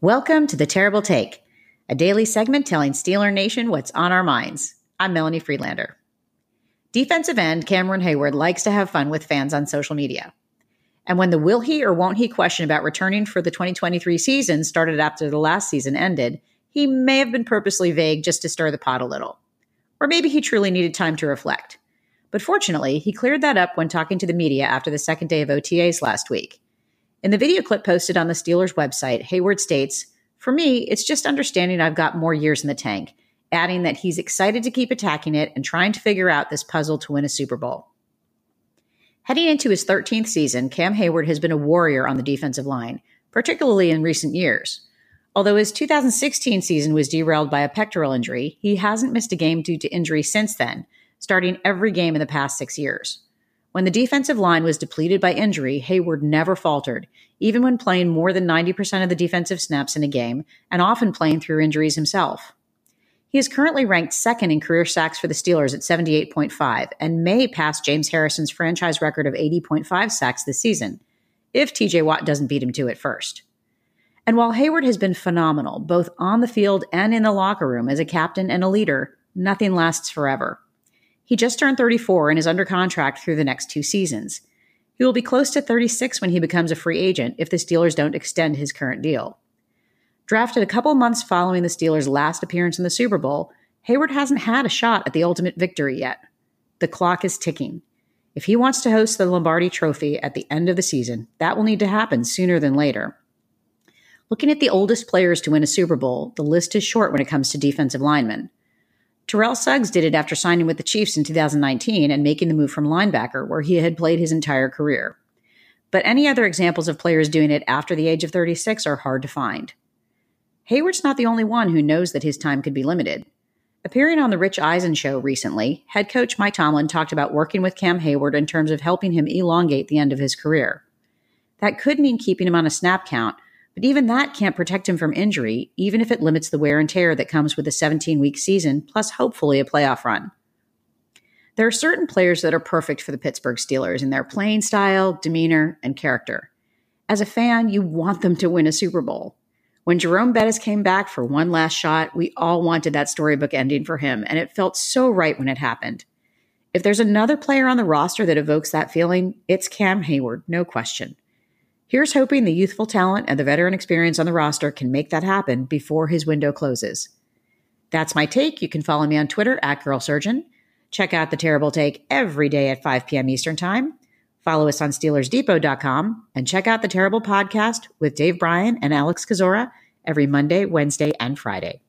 Welcome to The Terrible Take, a daily segment telling Steeler Nation what's on our minds. I'm Melanie Friedlander. Defensive end Cameron Heyward likes to have fun with fans on social media. And when the will he or won't he question about returning for the 2023 season started after the last season ended, he may have been purposely vague just to stir the pot a little. Or maybe he truly needed time to reflect. But fortunately, he cleared that up when talking to the media after the second day of OTAs last week. In the video clip posted on the Steelers website, Heyward states, For me, it's just understanding I've got more years in the tank, adding that he's excited to keep attacking it and trying to figure out this puzzle to win a Super Bowl. Heading into his 13th season, Cam Heyward has been a warrior on the defensive line, particularly in recent years. Although his 2016 season was derailed by a pectoral injury, he hasn't missed a game due to injury since then, starting every game in the past six years. When the defensive line was depleted by injury, Heyward never faltered, even when playing more than 90% of the defensive snaps in a game and often playing through injuries himself. He is currently ranked second in career sacks for the Steelers at 78.5 and may pass James Harrison's franchise record of 80.5 sacks this season, if TJ Watt doesn't beat him to it first. And while Heyward has been phenomenal, both on the field and in the locker room as a captain and a leader, nothing lasts forever. He just turned 34 and is under contract through the next two seasons. He will be close to 36 when he becomes a free agent if the Steelers don't extend his current deal. Drafted a couple months following the Steelers' last appearance in the Super Bowl, Heyward hasn't had a shot at the ultimate victory yet. The clock is ticking. If he wants to host the Lombardi Trophy at the end of the season, that will need to happen sooner than later. Looking at the oldest players to win a Super Bowl, the list is short when it comes to defensive linemen. Terrell Suggs did it after signing with the Chiefs in 2019 and making the move from linebacker, where he had played his entire career. But any other examples of players doing it after the age of 36 are hard to find. Heyward's not the only one who knows that his time could be limited. Appearing on the Rich Eisen show recently, head coach Mike Tomlin talked about working with Cam Heyward in terms of helping him elongate the end of his career. That could mean keeping him on a snap count, but even that can't protect him from injury, even if it limits the wear and tear that comes with a 17 week season, plus hopefully a playoff run. There are certain players that are perfect for the Pittsburgh Steelers in their playing style, demeanor, and character. As a fan, you want them to win a Super Bowl. When Jerome Bettis came back for one last shot, we all wanted that storybook ending for him, and it felt so right when it happened. If there's another player on the roster that evokes that feeling, it's Cam Heyward, no question. Here's hoping the youthful talent and the veteran experience on the roster can make that happen before his window closes. That's my take. You can follow me on Twitter at GirlSurgeon. Check out The Terrible Take every day at 5 p.m. Eastern Time. Follow us on SteelersDepot.com and check out The Terrible Podcast with Dave Bryan and Alex Kozora every Monday, Wednesday, and Friday.